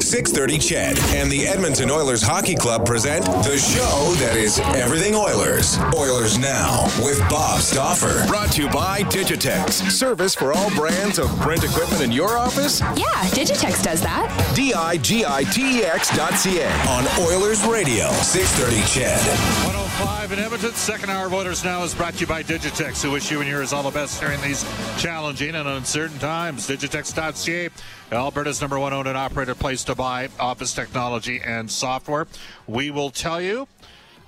630 CHED and the Edmonton Oilers Hockey Club present the show that is everything Oilers. Oilers Now with Bob Stauffer. Brought to you by Digitex. Service for all brands of print equipment in your office? Yeah, Digitex does that. D-I-G-I-T-E-X dot C-A. On Oilers Radio. 630 CHED. 105 in Edmonton. Second hour of Oilers Now is brought to you by Digitex, who wish you and yours all the best during these challenging and uncertain times. Digitex.ca, Alberta's number one owned and operated place to buy office technology and software. We will tell you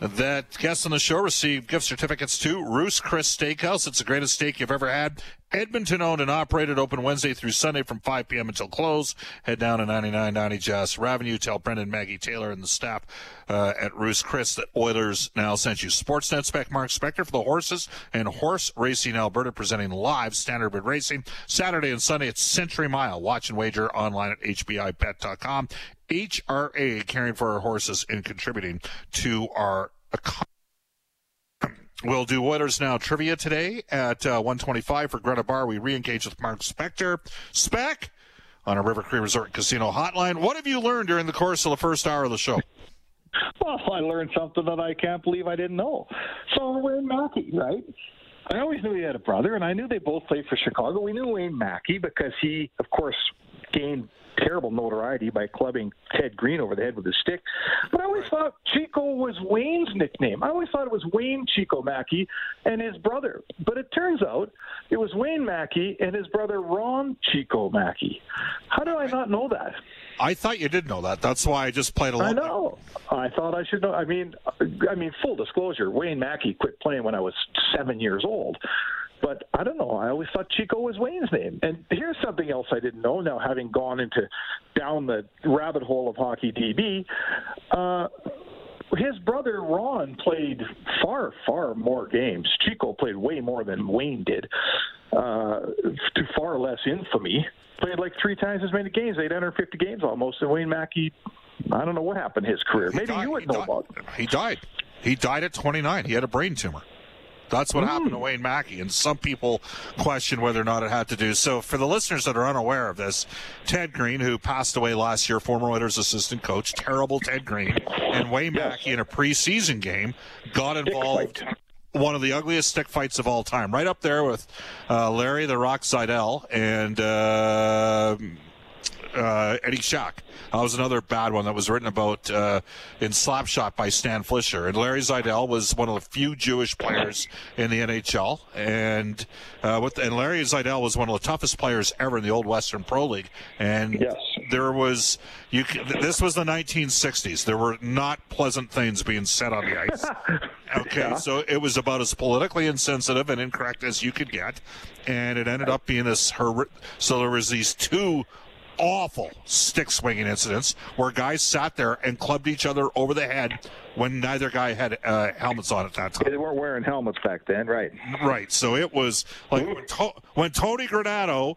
that guests on the show receive gift certificates to Ruth's Chris Steakhouse. It's the greatest steak you've ever had. Edmonton owned and operated, open Wednesday through Sunday from 5 p.m. until close. Head down to 9990 Jasper Avenue. Tell Brendan, Maggie Taylor, and the staff uh, at Ruth's Chris that Oilers now sent you. Sportsnet spec Mark Spector for the horses and horse racing Alberta presenting live standardbred racing Saturday and Sunday at Century Mile. Watch and wager online at hpibet.com. HRA caring for our horses and contributing to our economy. We'll do Oilers Now trivia today at uh, 125 for Greta Bar. We re-engage with Mark Spector. Spec on a River Cree Resort Casino hotline. What have you learned during the course of the first hour of the show? Well, I learned something that I can't believe I didn't know. So Wayne Maki, right? I always knew he had a brother, and I knew they both played for Chicago. We knew Wayne Maki because he, of course, gained terrible notoriety by clubbing Ted Green over the head with his stick. But I always thought Chico was Wayne's nickname. I always thought it was Wayne Chico Maki and his brother. But it turns out it was Wayne Maki and his brother Ron Chico Maki. How do I not know that? I thought you did know that. That's why I just played along. I know. I thought I should know. I mean, I mean, full disclosure, Wayne Maki quit playing when I was seven years old. But I don't know. I always thought Chico was Wayne's name. And here's something else I didn't know. Now, having gone into down the rabbit hole of hockey DB, uh, his brother Ron played far, far more games. Chico played way more than Wayne did, uh, to far less infamy. Played like three times as many games, 850 games almost. And Wayne Maki, I don't know what happened to his career. He Maybe died- you would he know died- about. He died. He died at 29. He had a brain tumor. That's what happened Hmm. to Wayne Maki, and some people question whether or not it had to do. So, for the listeners that are unaware of this, Ted Green, who passed away last year, former Oilers assistant coach, terrible Ted Green, and Wayne Maki in a preseason game got involved. One of the ugliest stick fights of all time, right up there with uh, Larry the Rock Zeidel and uh, uh, Eddie Shack. That was another bad one that was written about uh, in Slapshot by Stan Fischler. And Larry Zeidel was one of the few Jewish players in the NHL, and uh, with, and Larry Zeidel was one of the toughest players ever in the old Western Pro League. And Yes. there was you. This was the 1960s. There were not pleasant things being said on the ice. Okay, so it was about as politically insensitive and incorrect as you could get, and it ended up being this. Horri- so there was these two awful stick swinging incidents where guys sat there and clubbed each other over the head when neither guy had uh, helmets on at that time. They weren't wearing helmets back then, right? Right. So it was like when, to- when Tony Granato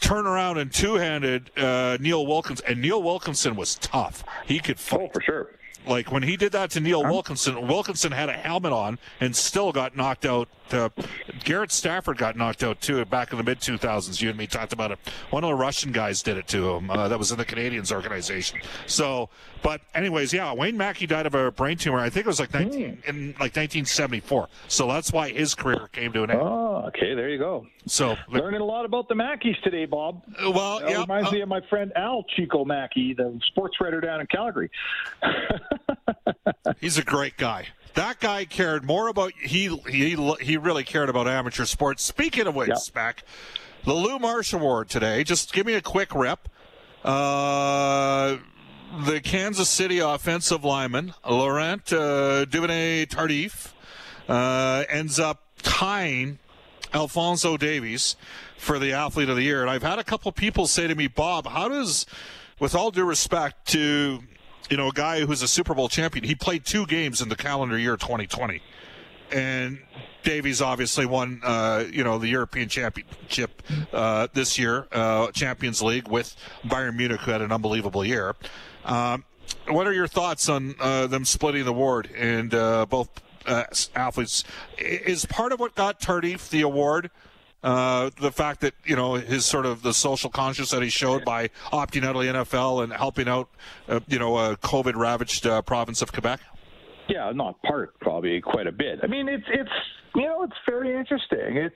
turned around and two-handed uh, Neil Wilkins, and Neil Wilkinson was tough. He could Oh, fight. for sure. Like when he did that to Neil Wilkinson, Wilkinson had a helmet on and still got knocked out. Uh, Garrett Stafford got knocked out too back in the mid 2000s. You and me talked about it. One of the Russian guys did it to him. Uh, that was in the Canadians organization. So, but anyways, yeah, Wayne Maki died of a brain tumor. I think it was like 19 in like 1974. So that's why his career came to an end. Oh, okay, there you go. So Learning a lot about the Makis today, Bob. well, That yeah, reminds uh, me of my friend Al Chico Maki, the sports writer down in Calgary. He's a great guy. That guy cared more about he he he really cared about amateur sports. Speaking of which. Spec, the Lou Marsh Award today. Just give me a quick rep. Uh, the Kansas City offensive lineman Laurent uh, Duvernay Tardif uh, ends up tying Alphonso Davies for the athlete of the year. And I've had a couple people say to me, Bob, how does, with all due respect to, you know, a guy who's a Super Bowl champion, he played two games in the calendar year 2020. And Davies obviously won, uh, you know, the European Championship uh, this year, uh, Champions League with Bayern Munich, who had an unbelievable year. Um, what are your thoughts on uh, them splitting the award and uh, both uh, athletes? Is part of what got Tardif the award uh, the fact that you know his sort of the social conscience that he showed by opting out of the NFL and helping out, uh, you know, a COVID ravaged uh, province of Quebec? Yeah, not part, probably quite a bit. I mean, it's it's you know, it's very interesting. It's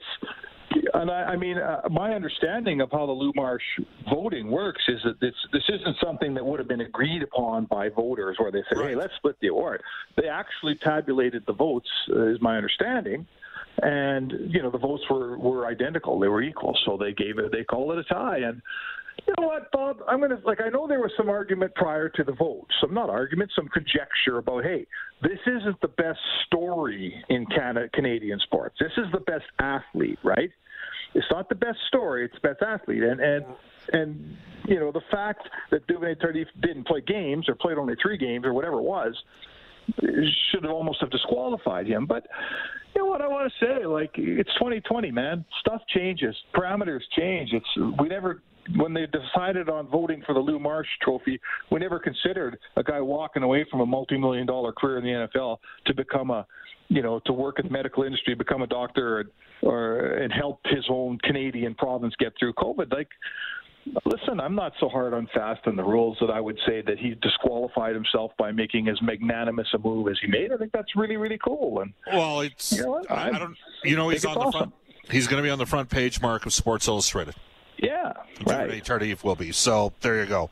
and I, I mean, uh, my understanding of how the Lou Marsh voting works is that this this isn't something that would have been agreed upon by voters, where they say, "Hey, let's split the award." They actually tabulated the votes, uh, is my understanding, and you know, the votes were were identical; they were equal, so they gave it, they called it a tie, and. You know what, Bob? I'm gonna like. I know there was some argument prior to the vote. Some not argument, some conjecture about, hey, this isn't the best story in Canada, Canadian sports. This is the best athlete, right? It's not the best story. It's the best athlete, and and and you know the fact that Duvernay Tardif didn't play games or played only three games or whatever it was should have almost have disqualified him. But you know what I want to say? Like it's 2020, man. Stuff changes. Parameters change. It's we never when they decided on voting for the Lou Marsh Trophy, we never considered a guy walking away from a multi-million dollar career in the NFL to become a, you know, to work in the medical industry, become a doctor, or, or and help his own Canadian province get through COVID. Like, listen, I'm not so hard on Fast and the rules that I would say that he disqualified himself by making as magnanimous a move as he made. I think that's really, really cool. And Well, it's You know? I, I don't. You know, he's on the front. He's going to be on the front page, Mark, of Sports Illustrated. Yeah, right. Tardif will be. So there you go.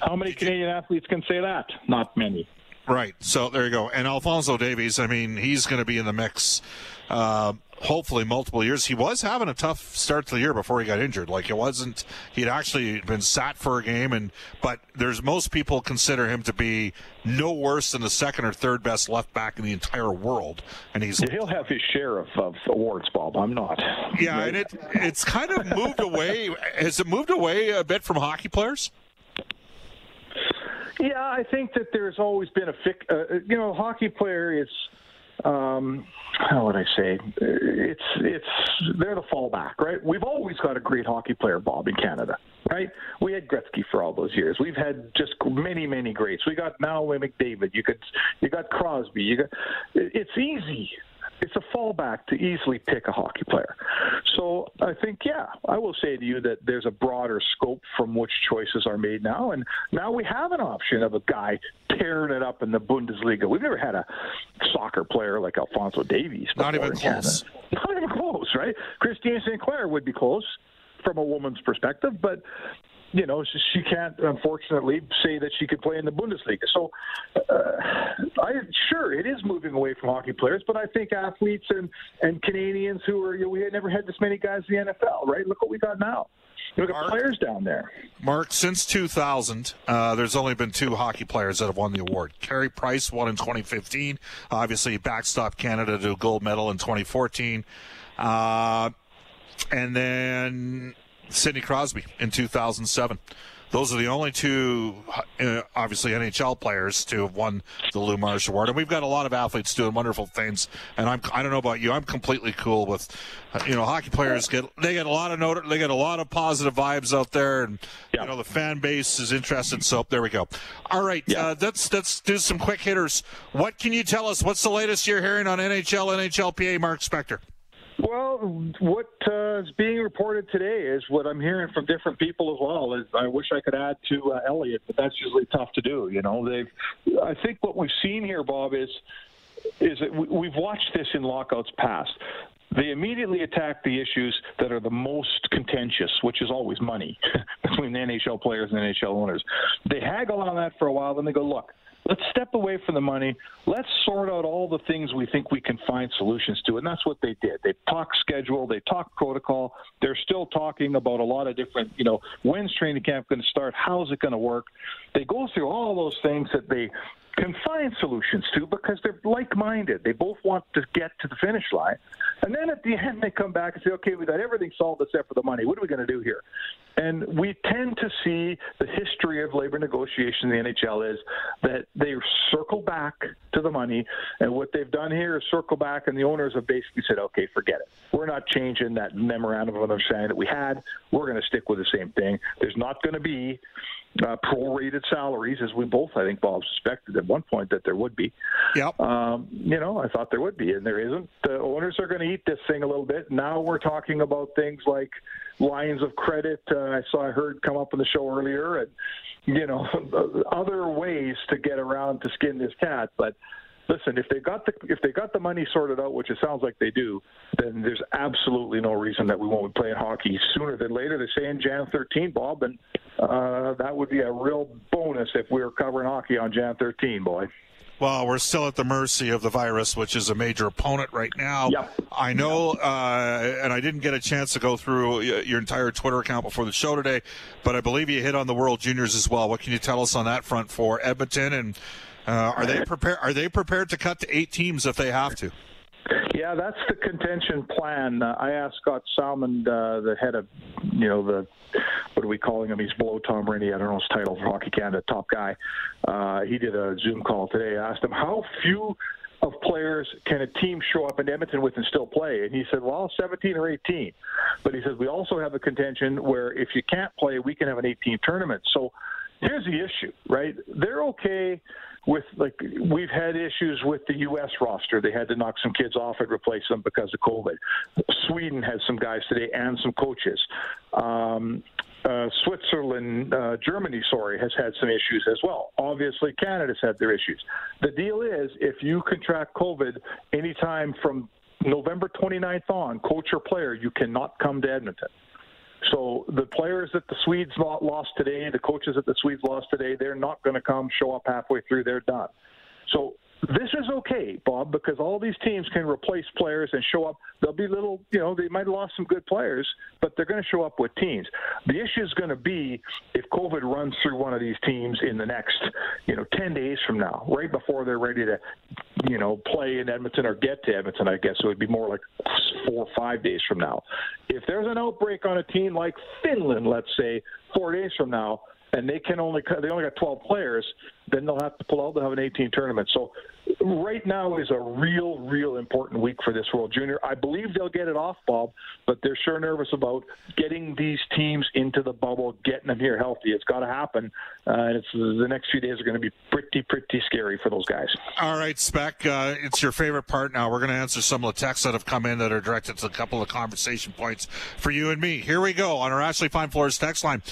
How many Canadian athletes can say that? Not many. Right. So there you go. And Alphonso Davies, I mean, he's going to be in the mix. Uh, hopefully, multiple years. He was having a tough start to the year before he got injured. Like it wasn't. He'd actually been sat for a game, and but there's most people consider him to be no worse than the second or third best left back in the entire world. And he's He'll have his share of, of awards, Bob. I'm not. yeah, and it it's kind of moved away. Has it moved away a bit from hockey players? Yeah, I think that there's always been a fic. Uh, you know, hockey player is. Um, how would I say? It's it's they're the fallback, right? We've always got a great hockey player, Bob, in Canada, right? We had Gretzky for all those years. We've had just many, many greats. We got now McDavid. You could you got Crosby. You got. It's easy it's a fallback to easily pick a hockey player. So I think, yeah, I will say to you that there's a broader scope from which choices are made now, and now we have an option of a guy tearing it up in the Bundesliga. We've never had a soccer player like Alphonso Davies. Not even Canada. close. Not even close, right? Christine Sinclair would be close from a woman's perspective, but you know, she- she can't unfortunately say that she could play in the Bundesliga. So, uh, I sure it is moving away from hockey players, but I think athletes and and Canadians who are you know, we had never had this many guys in the NFL, right? Look what we got now. Look at Mark? players down there. Mark, since 2000, uh, there's only been two hockey players that have won the award. Carey Price won in 2015. Obviously, backstopped Canada to a gold medal in 2014. Uh, and then Sidney Crosby in 2007. Those are the only two, uh, obviously NHL players to have won the Lou Marsh Award, and we've got a lot of athletes doing wonderful things. And I'm I don't know about you, I'm completely cool with, uh, you know, hockey players get they get a lot of note, they get a lot of positive vibes out there, and yeah. you know the fan base is interested. So there we go. All right, yeah. uh, let's let's do some quick hitters. What can you tell us? What's the latest you're hearing on NHL, NHLPA, Mark Spector? Well, what uh, is being reported today is what I'm hearing from different people as well. Is I wish I could add to uh, Elliot, but that's usually tough to do. You know, they've. I think what we've seen here, Bob, is is that we've watched this in lockouts past. They immediately attack the issues that are the most contentious, which is always money between the NHL players and NHL owners. They haggle on that for a while, then they go, look, let's step away from the money. Let's sort out all the things we think we can find solutions to. And that's what they did. They talked schedule, they talked protocol. They're still talking about a lot of different, you know, when's training camp going to start? How's it going to work? They go through all those things that they can find solutions to because they're like minded. They both want to get to the finish line. And then at the end, they come back and say, okay, we got everything solved except for the money. What are we going to do here? And we tend to see the history of labor negotiation in the NHL is that they circle back to the money. And what they've done here is circle back, and the owners have basically said, okay, forget it. We're not changing that memorandum of understanding that we had. We're going to stick with the same thing. There's not going to be uh, prorated salaries, as we both, I think, Bob suspected at one point that there would be. Yep. Um, you know, I thought there would be, and there isn't. The owners are going to eat this thing a little bit. Now we're talking about things like lines of credit. Uh, I saw, I heard come up on the show earlier, and you know, other ways to get around to skin this cat, but listen, if they got the if they got the money sorted out, which it sounds like they do, then there's absolutely no reason that we won't be playing hockey sooner than later. They're saying Jan 13, Bob, and uh, that would be a real bonus if we were covering hockey on Jan 13, boy. Well, we're still at the mercy of the virus, which is a major opponent right now. Yep. I know, uh, and I didn't get a chance to go through your entire Twitter account before the show today, but I believe you hit on the World Juniors as well. What can you tell us on that front for Edmonton and uh, are they prepared? Are they prepared to cut to eight teams if they have to? Yeah, that's the contention plan. Uh, I asked Scott Salmond, uh, the head of, you know, the what are we calling him? He's below Tom Brady. I don't know his title for Hockey Canada, top guy. Uh, he did a Zoom call today. I asked him how few of players can a team show up in Edmonton with and still play? And he said, well, 17 or 18. But he says we also have a contention where if you can't play, we can have an 18 tournament. So here's the issue, right? They're okay with like we've had issues with the U.S. roster. They had to knock some kids off and replace them because of COVID. Sweden has some guys today and some coaches. Um, uh, Switzerland, uh, Germany, sorry, has had some issues as well. Obviously, Canada's had their issues. The deal is, if you contract COVID anytime from November 29th on, coach or player, you cannot come to Edmonton. So the players that the Swedes lost today, the coaches that the Swedes lost today, they're not going to come show up halfway through. They're done. So this is okay, Bob, because all these teams can replace players and show up. They'll be little, you know, they might have lost some good players, but they're going to show up with teams. The issue is going to be if COVID runs through one of these teams in the next, you know, 10 days from now, right before they're ready to, you know, play in Edmonton or get to Edmonton, I guess it would be more like four or five days from now. If there's an outbreak on a team like Finland, let's say, four days from now, and they can only they only got 12 players, then they'll have to pull out. They'll have an 18 tournament. So right now is a real, real important week for this World Junior. I believe they'll get it off, Bob, but they're sure nervous about getting these teams into the bubble, getting them here healthy. It's got to happen, uh, and it's the next few days are going to be pretty, pretty scary for those guys. All right, Spec, uh, it's your favorite part now. We're going to answer some of the texts that have come in that are directed to a couple of conversation points for you and me. Here we go on our Ashley Fine Floors text line.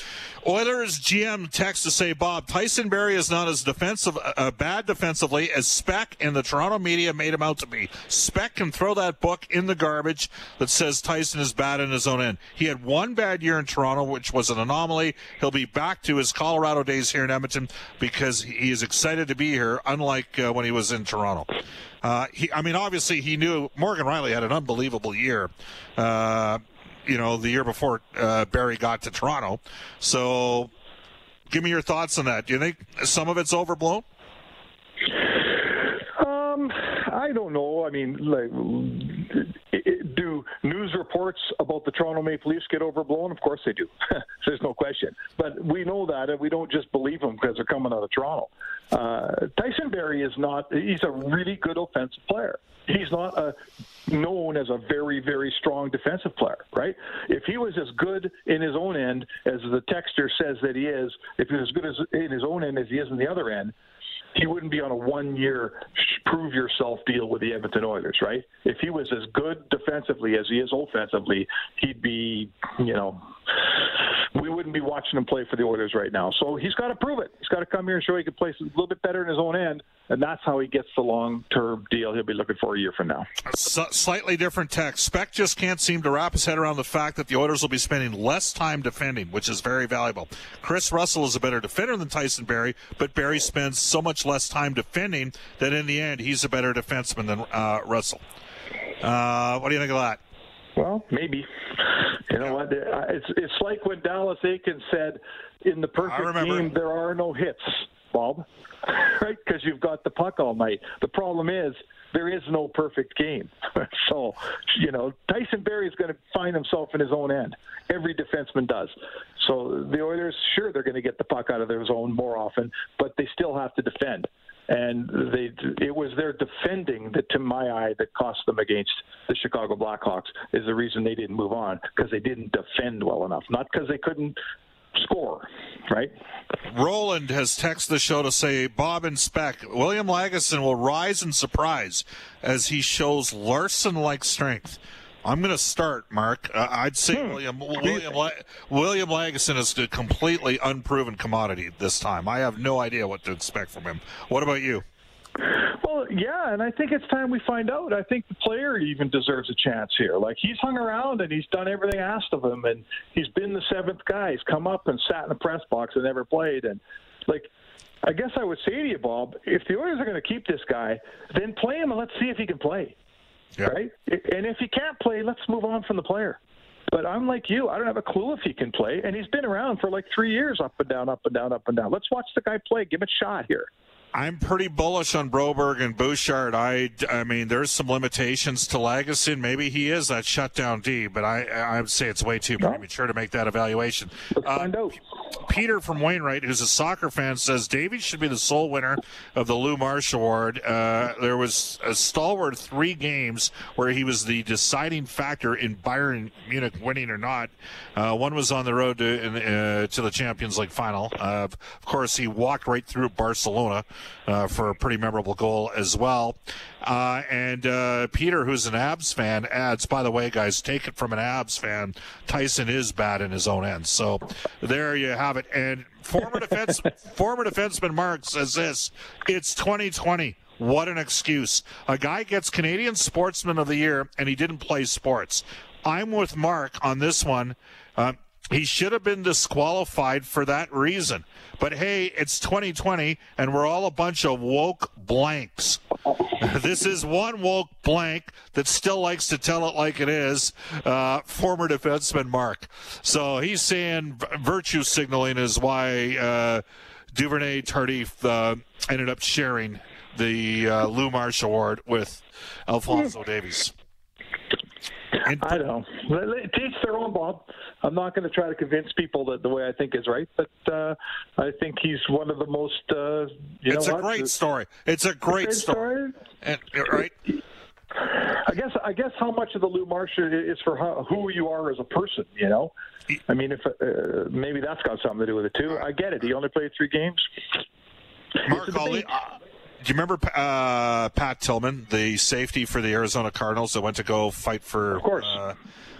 Oilers GM text to say, Bob, Tyson Barrie is not as defensive, uh, bad defensively as Spec and the Toronto media made him out to be. Spec can throw that book in the garbage that says Tyson is bad in his own end. He had one bad year in Toronto, which was an anomaly. He'll be back to his Colorado days here in Edmonton because he is excited to be here, unlike uh, when he was in Toronto. Uh, he, I mean, obviously, he knew Morgan Rielly had an unbelievable year. Uh, you know, the year before uh, Barrie got to Toronto. So, give me your thoughts on that. Do you think some of it's overblown? I don't know. I mean, like, do news reports about the Toronto Maple Leafs get overblown? Of course they do. There's no question. But we know that, and we don't just believe them because they're coming out of Toronto. Uh, Tyson Barrie is not. He's a really good offensive player. He's not a, known as a very, very strong defensive player, right? If he was as good in his own end as the texter says that he is, if he's as good as in his own end as he is in the other end, he wouldn't be on a one year prove yourself deal with the Edmonton Oilers, right? If he was as good defensively as he is offensively, he'd be, you know, wouldn't be watching him play for the Oilers right now. So he's got to prove it. He's got to come here and show he can play a little bit better in his own end, and that's how he gets the long term deal he'll be looking for a year from now. S- slightly different text. Spec just can't seem to wrap his head around the fact that the Oilers will be spending less time defending, which is very valuable. Kris Russell is a better defender than Tyson Barrie, but Barrie spends so much less time defending that in the end he's a better defenseman than uh, Russell. Uh, what do you think of that? Well, maybe. You know what? Uh, it's it's like when Dallas Eakins said, "In the perfect game, there are no hits." Bob, right? Because you've got the puck all night. The problem is there is no perfect game. so, you know, Tyson Barrie is going to find himself in his own end. Every defenseman does. So the Oilers, sure, they're going to get the puck out of their zone more often, but they still have to defend. And they, it was their defending that, to my eye, that cost them against the Chicago Blackhawks. Is the reason they didn't move on because they didn't defend well enough, not because they couldn't score, right? Roland has texted the show to say Bob and Spec, William Lagesson will rise in surprise as he shows Larsson like strength. I'm going to start, Mark. Uh, I'd say hmm. William William La- William Lagesson is a completely unproven commodity this time. I have no idea what to expect from him. What about you? Well, yeah, and I think it's time we find out. I think the player even deserves a chance here. Like he's hung around and he's done everything asked of him, and he's been the seventh guy. He's come up and sat in the press box and never played, and like. I guess I would say to you, Bob, if the Oilers are going to keep this guy, then play him and let's see if he can play. Right? And if he can't play, let's move on from the player. But I'm like you. I don't have a clue if he can play. And he's been around for like three years, up and down, up and down, up and down. Let's watch the guy play. Give him a shot here. I'm pretty bullish on Broberg and Bouchard. I, I mean, there's some limitations to Lagesson. Maybe he is that shutdown D, but I, I would say it's way too premature to make that evaluation. Let's uh, find out. Peter from Wainwright, who's a soccer fan, says Davies should be the sole winner of the Lou Marsh Award. Uh, there was a stalwart three games where he was the deciding factor in Bayern Munich winning or not. Uh, one was on the road to, uh, to the Champions League final. Uh, of course, he walked right through Barcelona for a pretty memorable goal as well. Uh, and uh, Peter, who's an Abs fan, adds, by the way, guys, take it from an Abs fan. Tyson is bad in his own end. So there you have it. And former defense, former defenseman Mark says this: It's 2020. What an excuse. A guy gets Canadian Sportsman of the Year and he didn't play sports. I'm with Mark on this one. Uh, he should have been disqualified for that reason. But hey, it's 2020 and we're all a bunch of woke blanks. this is one woke blank that still likes to tell it like it is. Uh, former defenseman Mark. So he's saying virtue signaling is why uh, Duvernay Tardif uh, ended up sharing the uh, Lou Marsh Award with Alphonso Davies. And, I don't know. Teach their own, Bob. I'm not going to try to convince people that the way I think is right, but uh, I think he's one of the most. Uh, you it's know a what? great story. It's a great, story. And, right. I guess I guess how much of the Lou Marsh is for how, who you are as a person. You know, I mean, if uh, maybe that's got something to do with it too. I get it. He only played three games. Mark, do you remember uh, Pat Tillman, the safety for the Arizona Cardinals that went to go fight for? Of course. Uh,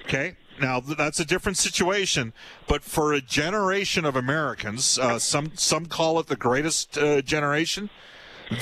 okay. Now that's a different situation, but for a generation of Americans, uh, some some call it the greatest uh, generation.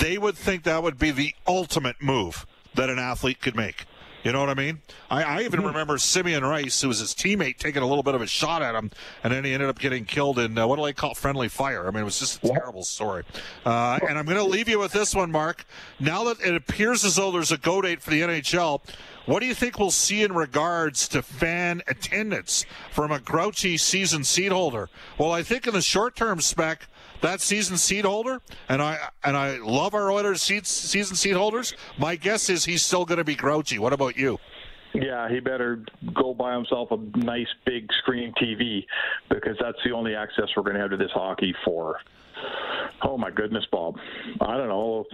They would think that would be the ultimate move that an athlete could make. You know what I mean? I, I even mm-hmm. remember Simeon Rice, who was his teammate, taking a little bit of a shot at him, and then he ended up getting killed in uh, what do they call friendly fire? I mean, it was just a terrible story. Uh, and I'm going to leave you with this one, Mark. Now that it appears as though there's a go date for the NHL, What do you think we'll see in regards to fan attendance from a grouchy season seat holder? Well, I think in the short term spec, that season seat holder, and I and I love our Oilers seats, season seat holders. My guess is he's still going to be grouchy. What about you? Yeah, he better go buy himself a nice big screen TV because that's the only access we're going to have to this hockey for. Oh my goodness, Bob. I don't know.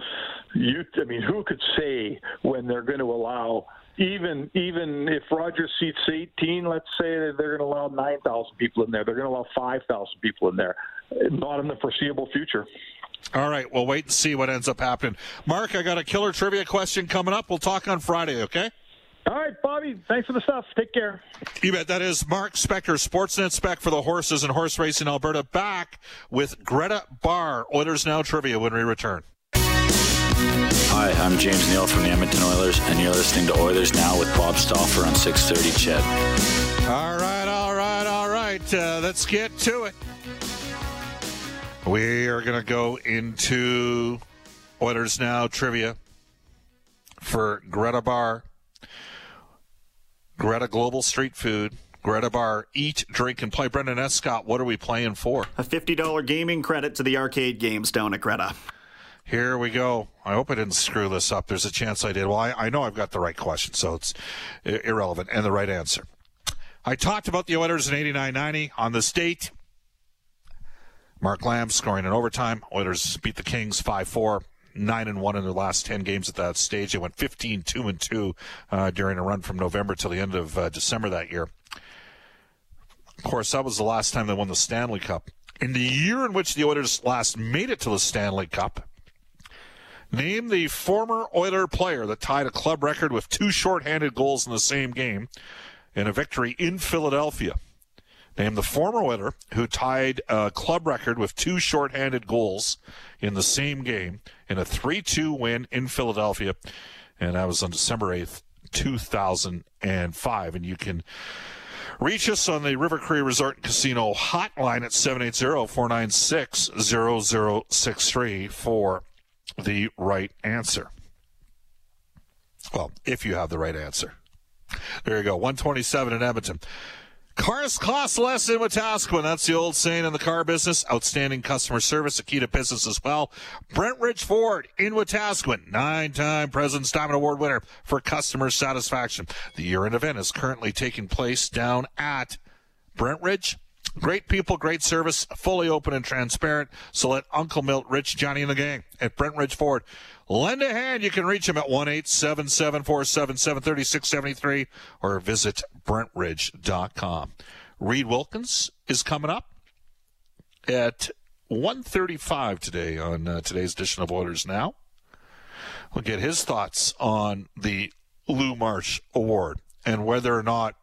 You, I mean, who could say when they're going to allow even even if Rogers seats 18, let's say they're going to allow 9,000 people in there. They're going to allow 5,000 people in there. Not in the foreseeable future. All right, we'll wait and see what ends up happening. Mark, I got a killer trivia question coming up. We'll talk on Friday, okay? All right, Bobby. Thanks for the stuff. Take care. You bet. That is Mark Spector, Sportsnet Spec for the horses and horse racing Alberta. Back with Greta Bar. Oilers Now trivia when we return. Hi, I'm James Neal from the Edmonton Oilers, and you're listening to Oilers Now with Bob Stauffer on 630 CHED. All right, all right, all right. Uh, let's get to it. We are going to go into Oilers Now trivia for Greta Bar. Greta Global Street Food. Greta Bar, eat, drink, and play. Brendan Escott, what are we playing for? A $50 gaming credit to the arcade games down at Greta. Here we go. I hope I didn't screw this up. There's a chance I did. Well, I, I know I've got the right question, so it's irrelevant, and the right answer. I talked about the Oilers in 89-90 on this date. Mark Lamb scoring in overtime. Oilers beat the Kings 5-4 nine and one in their last ten games at that stage. They went 15 two and two uh, during a run from November till the end of uh, December that year. Of course, that was the last time they won the Stanley Cup. In the year in which the Oilers last made it to the Stanley Cup, name the former Oiler player that tied a club record with two shorthanded goals in the same game in a victory in Philadelphia. Name the former Oiler who tied a club record with two shorthanded goals in the same game in a 3-2 win in Philadelphia, and that was on December 8th, 2005. And you can reach us on the River Cree Resort and Casino hotline at 780-496-0063 for the right answer. Well, if you have the right answer. There you go. 127 in Edmonton. Cars cost less in Wetaskiwin. That's the old saying in the car business. Outstanding customer service, a key to business as well. Brent Ridge Ford in Wetaskiwin, nine-time President's Diamond Award winner for customer satisfaction. The year-end event is currently taking place down at Brent Ridge. Great people, great service, fully open and transparent. So let Uncle Milt, Rich, Johnny, and the gang at Brent Ridge Ford lend a hand. You can reach them at 1 877 477 3673 or visit BrentRidge.com. Reid Wilkins is coming up at 135 today on uh, today's edition of Oilers Now. We'll get his thoughts on the Lou Marsh Award and whether or not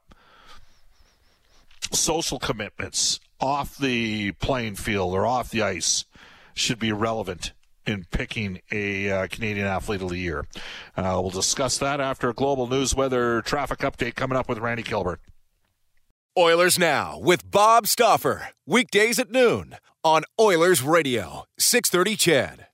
social commitments off the playing field or off the ice should be relevant in picking a uh, Canadian Athlete of the Year. Uh, we'll discuss that after a global news weather traffic update coming up with Randy Kilbert. Oilers Now with Bob Stauffer. Weekdays at noon on Oilers Radio, 630 CHED.